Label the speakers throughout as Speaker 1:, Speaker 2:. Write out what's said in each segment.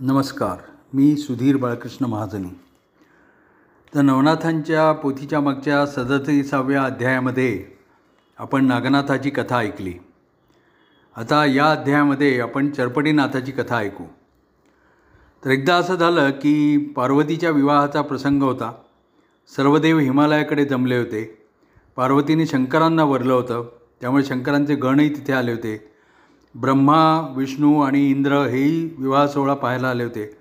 Speaker 1: नमस्कार मी सुधीर बाळकृष्ण महाजनी. तर नवनाथांच्या पोथीच्या मागच्या सदतीसाव्या अध्यायामध्ये आपण नागनाथाची कथा ऐकली. आता या अध्यायामध्ये आपण चरपटीनाथाची कथा ऐकू. तर एकदा असं झालं की पार्वतीच्या विवाहाचा प्रसंग होता. सर्व देव हिमालयाकडे जमले होते. पार्वतीने शंकरांना वरलं होतं. त्यामुळे शंकरांचे गणही तिथे आले होते. ब्रह्मा विष्णू आणि इंद्र हेही विवाह सोहळा पाहायला आले होते.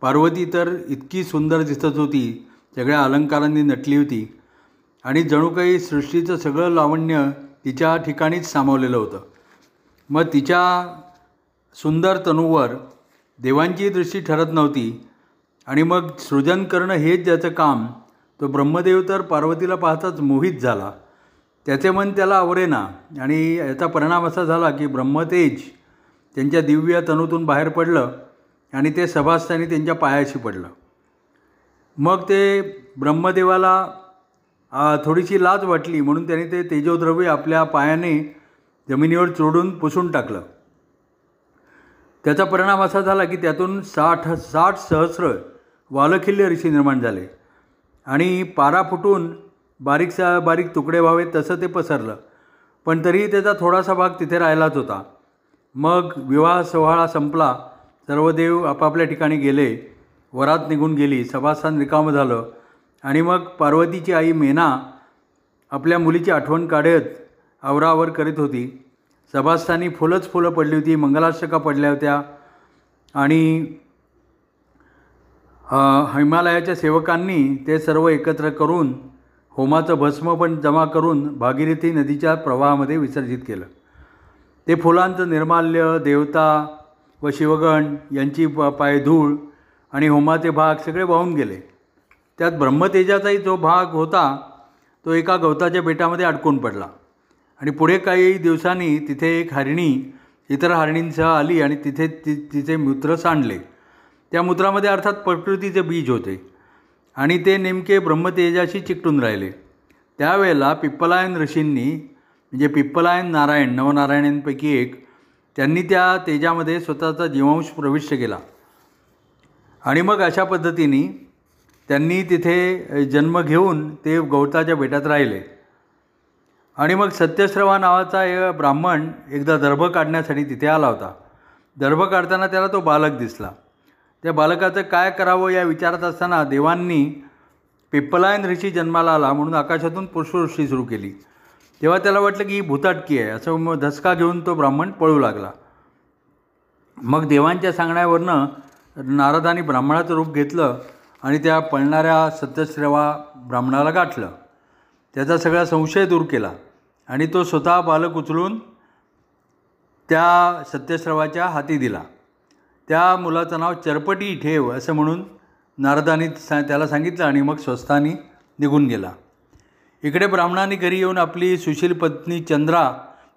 Speaker 1: पार्वती तर इतकी सुंदर दिसत होती सगळ्या अलंकारांनी नटली होती आणि जणू काही सृष्टीचं सगळं लावण्य तिच्या ठिकाणीच सामावलेलं होतं. मग तिच्या सुंदर तनूवर देवांची दृष्टी ठरत नव्हती आणि मग सृजन करणं हेच ज्याचं काम तो ब्रह्मदेव तर पार्वतीला पाहताच मोहित झाला. त्याचे मन त्याला आवरेना आणि याचा परिणाम असा झाला की ब्रह्मतेज त्यांच्या दिव्य तनूतून बाहेर पडलं आणि ते सभास्थानी त्यांच्या पायाशी पडलं. मग ते ब्रह्मदेवाला थोडीशी लाज वाटली म्हणून त्याने ते तेजोद्रव्य आपल्या पायाने जमिनीवर चोडून पुसून टाकलं. त्याचा परिणाम असा झाला की त्यातून साठ साठ सहस्र वालखिल्य ऋषी निर्माण झाले आणि पारा फुटून बारीकसा बारीक तुकडे व्हावेत तसं ते पसरलं. पण तरीही त्याचा थोडासा भाग तिथे राहिलाच होता. मग विवाह सोहळा संपला. सर्व देव आपापल्या ठिकाणी गेले. वरात निघून गेली. सभास्थान रिकामं झालं. आणि मग पार्वतीची आई मेना आपल्या मुलीची आठवण काढत आवरावर करीत होती. सभास्थानी फुलंच फुलं पडली होती. मंगलाष्टका पडल्या होत्या. आणि हिमालयाच्या सेवकांनी ते सर्व एकत्र करून होमाचं भस्म पण जमा करून भागीरथी नदीच्या प्रवाहामध्ये विसर्जित केलं. ते फुलांचं निर्माल्य देवता व शिवगण यांची प पायधूळ आणि होमाचे भाग सगळे वाहून गेले. त्यात ब्रह्मतेजाचाही जो भाग होता तो एका गवताच्या बेटामध्ये अडकून पडला. आणि पुढे काही दिवसांनी तिथे एक हरिणी इतर हरिणींसह आली आणि तिथे ति तिचे मूत्र सांडले. त्या मूत्रामध्ये अर्थात प्रकृतीचे बीज होते. आणि ते नेमके ब्रह्मतेजाशी चिकटून राहिले. त्यावेळेला पिप्पलायन ऋषींनी म्हणजे पिप्पलायन नारायण नवनारायणांपैकी एक त्यांनी त्या तेजामध्ये स्वतःचा जीवांश प्रविष्ट केला. आणि मग अशा पद्धतीने त्यांनी तिथे जन्म घेऊन ते गवताच्या बेटात राहिले. आणि मग सत्यश्रवा नावाचा एक ब्राह्मण एकदा दर्भ काढण्यासाठी तिथे आला होता. दर्भ काढताना त्याला तो बालक दिसला. त्या बालकाचं काय करावं या विचारात असताना देवांनी पिप्पलायन ऋषी जन्माला आला म्हणून आकाशातून पुष्पवृष्टी सुरू केली. तेव्हा त्याला वाटलं की ही भूताटकी आहे. असं मग धसका घेऊन तो ब्राह्मण पळू लागला. मग देवांच्या सांगण्यावरनं नारदाने ब्राह्मणाचं रूप घेतलं आणि त्या पळणाऱ्या सत्यश्रेवा ब्राह्मणाला गाठलं. त्याचा सगळा संशय दूर केला आणि तो स्वतः बालक उचलून त्या सत्यश्रवाच्या हाती दिला. त्या मुलाचं नाव चरपटी ठेव असं म्हणून नारदानी सा त्याला सांगितलं आणि मग स्वस्थानी निघून गेला. इकडे ब्राह्मणाने घरी येऊन आपली सुशील पत्नी चंद्रा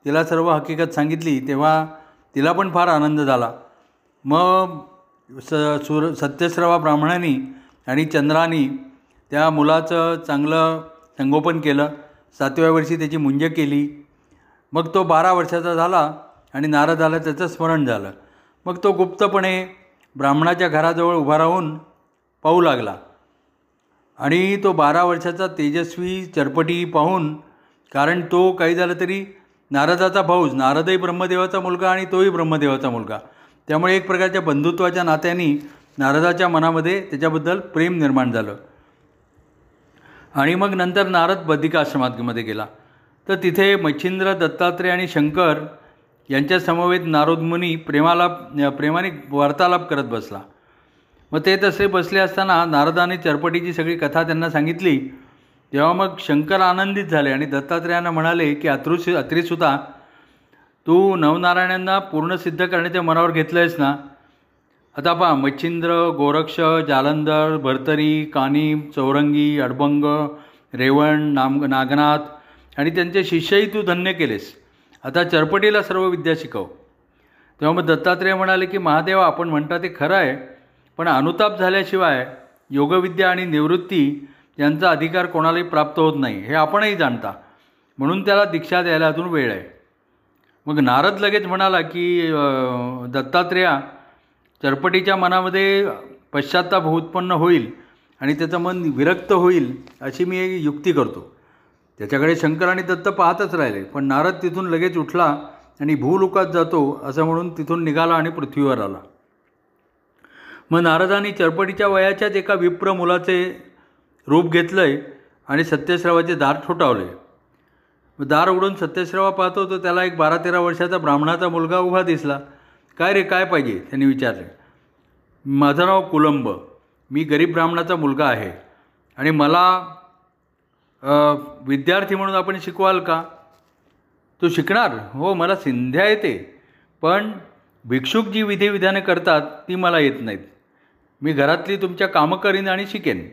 Speaker 1: तिला सर्व हकीकत सांगितली तेव्हा तिला पण फार आनंद झाला. मग स सुर सत्यश्रवा ब्राह्मणांनी आणि चंद्रानी त्या मुलाचं चांगलं संगोपन केलं. सातव्या वर्षी त्याची मुंज केली. मग तो बारा वर्षाचा झाला आणि नारदाला त्याचं स्मरण झालं. मग तो गुप्तपणे ब्राह्मणाच्या घराजवळ उभा राहून पाहू लागला. आणि तो बारा वर्षाचा तेजस्वी चरपटी पाहून कारण तो काही झालं तरी नारदाचा भाऊज नारदही ब्रह्मदेवाचा मुलगा आणि तोही ब्रह्मदेवाचा मुलगा. त्यामुळे एक प्रकारच्या बंधुत्वाच्या नात्याने नारदाच्या मनामध्ये त्याच्याबद्दल प्रेम निर्माण झालं. आणि मग नंतर नारद बद्रिकाश्रमामध्ये गेला. तर तिथे मच्छिंद्र दत्तात्रेय आणि शंकर यांच्या समवेत नारोदमुनी प्रेमालाप प्रेमाने वार्तालाप करत बसला. मग ते तसे बसले असताना नारदाने चरपटीची सगळी कथा त्यांना सांगितली. तेव्हा मग शंकर आनंदित झाले आणि दत्तात्रेयांना म्हणाले की अत्रुस अत्रिसुता तू नवनारायणांना पूर्ण सिद्ध करण्याच्या मनावर घेतलं आहेस ना? आता पहा मच्छिंद्र गोरक्ष जालंधर भरतरी कानिम चौरंगी अडबंग रेवण नाम नागनाथ आणि त्यांचे शिष्यही तू धन्य केलेस. आता चरपटीला सर्व विद्या शिकव. तेव्हा मग दत्तात्रेय म्हणाले की महादेव आपण म्हणता ते खरं आहे पण अनुताप झाल्याशिवाय योगविद्या आणि निवृत्ती यांचा अधिकार कोणालाही प्राप्त होत नाही हे आपणही जाणता. म्हणून त्याला दीक्षा द्यायला अजून वेळ आहे. मग नारद लगेच म्हणाला की दत्तात्रेया चरपटीच्या मनामध्ये पश्चात्ताप उत्पन्न होईल आणि त्याचं मन विरक्त होईल अशी मी युक्ती करतो. त्याच्याकडे शंकर आणि दत्त पाहतच राहिले पण नारद तिथून लगेच उठला आणि भूलोकात जातो असं म्हणून तिथून निघाला आणि पृथ्वीवर आला. मग नारदांनी चरपटीच्या वयाच्याच एका विप्र मुलाचे रूप घेतलं आहे आणि सत्यश्रवाचे दार ठोठावले. मग दार उडून सत्यश्रवा पाहतो तर त्याला एक बारा तेरा वर्षाचा ब्राह्मणाचा मुलगा उभा दिसला. काय रे काय पाहिजे? त्यांनी विचारले. माझं नाव कुलंब. मी गरीब ब्राह्मणाचा मुलगा आहे आणि मला विद्यार्थी म्हणून आपण शिकवाल का? तो शिकणार? हो मला सिंध्या येते. पण भिक्षुक जी विधिविधानं करतात ती मला येत नाहीत. मी घरातली तुमच्या कामं करीन आणि शिकेन.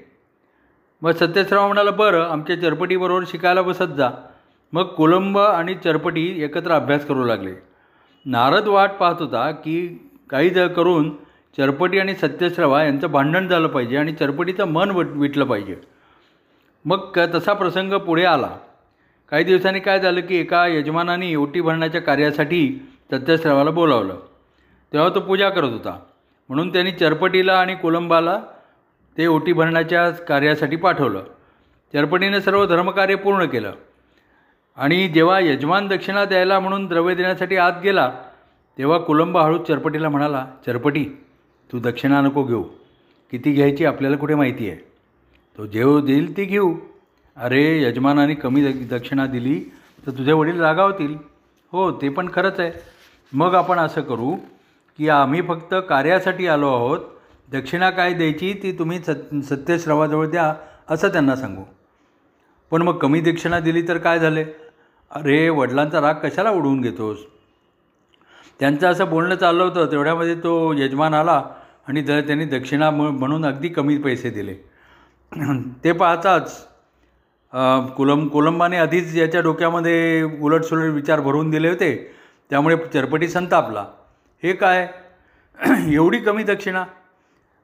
Speaker 1: मग सत्यश्राव म्हणाला बरं आमच्या चरपटीबरोबर शिकायला बसत जा. मग कोलंब आणि चरपटी एकत्र अभ्यास करू लागले. नारद वाट पाहत होता की काही ज करून चरपटी आणि सत्यश्रवा यांचं भांडण झालं पाहिजे आणि चरपटीचं मन वट विटलं पाहिजे. मग क तसा प्रसंग पुढे आला. काही दिवसांनी काय झालं की एका यजमानाने ओटी भरण्याच्या कार्यासाठी सत्यश्रवाला बोलावलं. तेव्हा तो पूजा करत होता. म्हणून त्यांनी चरपटीला आणि कोलंबाला ते ओटी भरण्याच्या कार्यासाठी पाठवलं. चरपटीने सर्व धर्मकार्य पूर्ण केलं. आणि जेव्हा यजमान दक्षिणा द्यायला म्हणून द्रव्य देण्यासाठी आत गेला तेव्हा कुलंब हळूच चरपटीला म्हणाला चरपटी तू दक्षिणा नको घेऊ. किती घ्यायची आपल्याला कुठे माहिती आहे? तो जेव देईल ती घेऊ. अरे यजमानाने कमी दक्षिणा दिली तर तुझे वडील रागावतील. हो ते पण खरंच आहे. मग आपण असं करू की आम्ही फक्त कार्यासाठी आलो आहोत. दक्षिणा काय द्यायची ती तुम्ही सत सत्यश्रवाजवळ द्या असं त्यांना सांगू. पण मग कमी दक्षिणा दिली तर काय झाले? अरे वडिलांचा राग कशाला उडवून घेतोस? त्यांचं असं बोलणं चाललं होतं तेवढ्यामध्ये तो यजमान आला आणि द त्यांनी दक्षिणा म्हणून अगदी कमी पैसे दिले. ते पाहताच कुलम कोलंबाने आधीच याच्या डोक्यामध्ये उलटसुलट विचार भरून दिले होते. त्यामुळे चरपटी संतापला. हे काय? एवढी कमी दक्षिणा?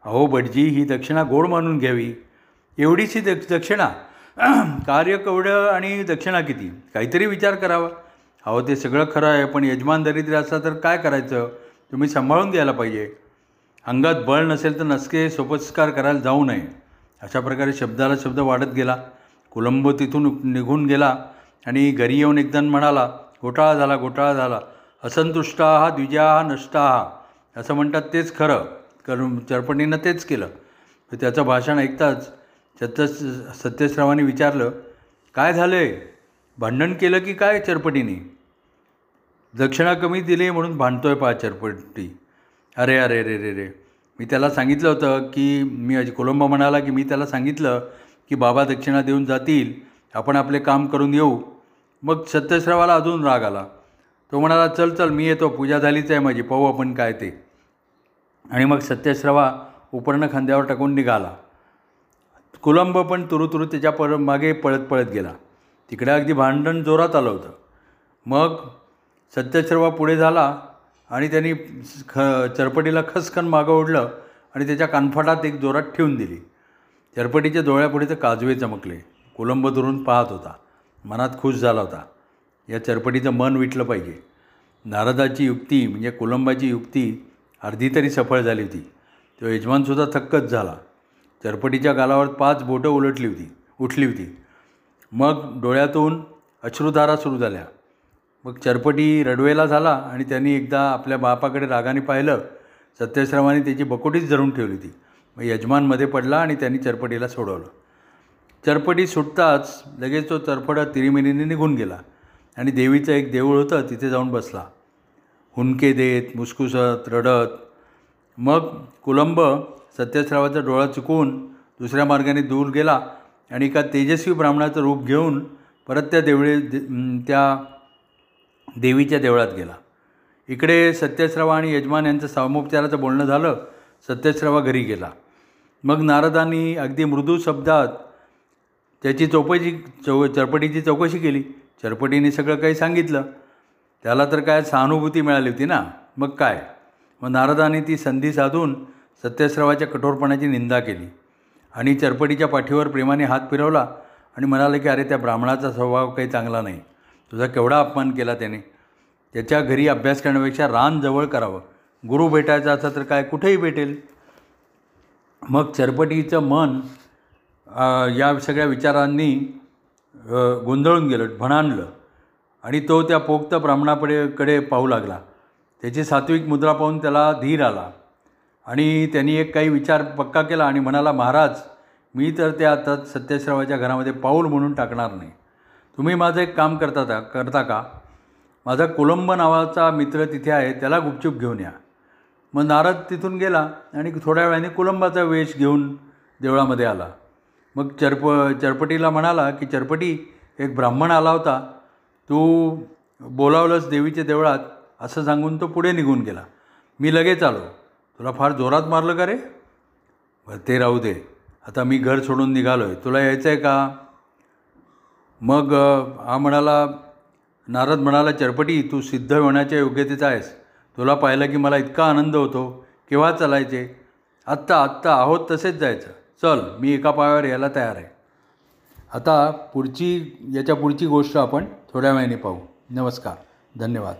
Speaker 1: अहो भटजी ही दक्षिणा गोड मानून घ्यावी. एवढीशी दक्ष दक्षिणा? कार्य कवडं आणि दक्षिणा किती? काहीतरी विचार करावा. अहो ते सगळं खरं आहे पण यजमान दरिद्र असा तर काय करायचं? तुम्ही सांभाळून द्यायला पाहिजे. अंगात बळ नसेल तर नसके सोपस्कार करायला जाऊ नये. अशा प्रकारे शब्दाला शब्द वाढत गेला. कुलंब तिथून निघून गेला आणि घरी येऊन एकदम म्हणाला घोटाळा झाला घोटाळा झाला. असंतुष्टा हा द्विजा हा नष्टा. हा असं म्हणतात तेच खरं. कारण चरपणीनं तेच केलं. तर त्याचं भाषण ऐकताच सत्य सत्यश्रावाने विचारलं काय झालं? आहे भांडण केलं की काय चरपटीने दक्षिणा कमी दिली म्हणून भांडतोय पहा चरपटी. अरे अरे रे रे रे मी त्याला सांगितलं होतं की मी अज कोलंबा म्हणाला की मी त्याला सांगितलं की बाबा दक्षिणा देऊन जातील आपण आपले काम करून येऊ. मग सत्यश्रवाला अजून राग आला. तो म्हणाला चल चल मी येतो पूजा झालीच आहे माझी पाहू आपण काय ते. आणि मग सत्यश्रवा उपर्ण खांद्यावर टाकून निघाला. कुलंब पण तुरु तुरु त्याच्या पर मागे पळत पळत गेला. तिकडे अगदी भांडण जोरात आलं होतं. मग सत्यश्रवा पुढे झाला. आणि त्यांनी ख चरपटीला खसखन मागं ओढलं आणि त्याच्या कानफाटात एक जोरात ठेवून दिली. चरपटीच्या डोळ्यापुढे तर काजवे चमकले. कुलंब दुरून पाहत होता. मनात खुश झाला होता. या चरपटीचं मन विटलं पाहिजे. नारदाची युक्ती म्हणजे कुलंबाची युक्ती अर्धी तरी सफळ झाली होती. तो यजमानसुद्धा थक्कच झाला. चरपटीच्या गालावर पाच बोटं उलटली होती उठली होती. मग डोळ्यातून अश्रुधारा सुरू झाल्या. मग चरपटी रडवेला झाला आणि त्यांनी एकदा आपल्या बापाकडे रागाने पाहिलं. सत्यश्रमाने त्याची बकोटीच धरून ठेवली होती. मग यजमानमध्ये पडला आणि त्यांनी चरपटीला सोडवलं. चरपटी सुटताच लगेच तो चरफडा तिरिमिनीने निघून गेला आणि देवीचं एक देऊळ होतं तिथे जाऊन बसला. हुंके देत मुसकुसत रडत. मग कुलंब सत्यश्रावाचा डोळा चुकवून दुसऱ्या मार्गाने दूर गेला आणि एका तेजस्वी ब्राह्मणाचं रूप घेऊन परत त्या देवळे त्या देवीच्या देवळात गेला. इकडे सत्यश्रवा आणि यजमान यांचं सामोपचाराचं बोलणं झालं सत्यश्रवा घरी गेला. मग नारदांनी अगदी मृदू शब्दात त्याची चौपशी चौ चरपटीची चौकशी केली. चरपटीने सगळं काही सांगितलं. त्याला तर काय सहानुभूती मिळाली होती ना? मग काय? मग नारदाने ती संधी साधून सत्यश्रवाच्या कठोरपणाची निंदा केली. आणि चरपटीच्या पाठीवर प्रेमाने हात फिरवला आणि म्हणाले की अरे त्या ब्राह्मणाचा स्वभाव काही चांगला नाही. तुझा केवढा अपमान केला त्याने. त्याच्या घरी अभ्यास करण्यापेक्षा रान जवळ करावं. गुरु भेटायचा असं तर काय कुठेही भेटेल. मग चरपटीचं मन या सगळ्या विचारांनी गोंधळून गेलं भणाणलं आणि तो त्या पोक्त ब्राह्मणापडेकडे पाहू लागला. त्याची सात्विक मुद्रा पाहून त्याला धीर आला. आणि त्यांनी एक काही विचार पक्का केला आणि म्हणाला महाराज मी तर त्या आता सत्यश्रवाच्या घरामध्ये पाऊल म्हणून टाकणार नाही. तुम्ही माझं एक काम करता का करता का? माझा कोलंब नावाचा मित्र तिथे आहे त्याला गुपचूप घेऊन या. मग नारद तिथून गेला आणि थोड्या वेळाने कुलंबाचा वेश घेऊन देवळामध्ये आला. मग चरप चरपटीला म्हणाला की चरपटी एक ब्राह्मण आला होता. तू बोलावलंस देवीच्या देवळात असं सांगून तो पुढे निघून गेला. मी लगेच आलो. तुला फार जोरात मारलं का रे? बरं ते राहू दे. आता मी घर सोडून निघालो आहे तुला यायचं आहे का? मग हा म्हणाला नारद म्हणाला चरपटी तू सिद्ध होण्याच्या योग्यतेचा आहेस. तुला पाहिलं की मला इतका आनंद होतो. केव्हा चालायचे? आत्ता आत्ता आहोत तसेच जायचं. चल मी एका पायावर यायला तयार आहे. आता पुढची याच्या पुढची गोष्ट आपण थोड्या वेळाने पाहू. नमस्कार. धन्यवाद.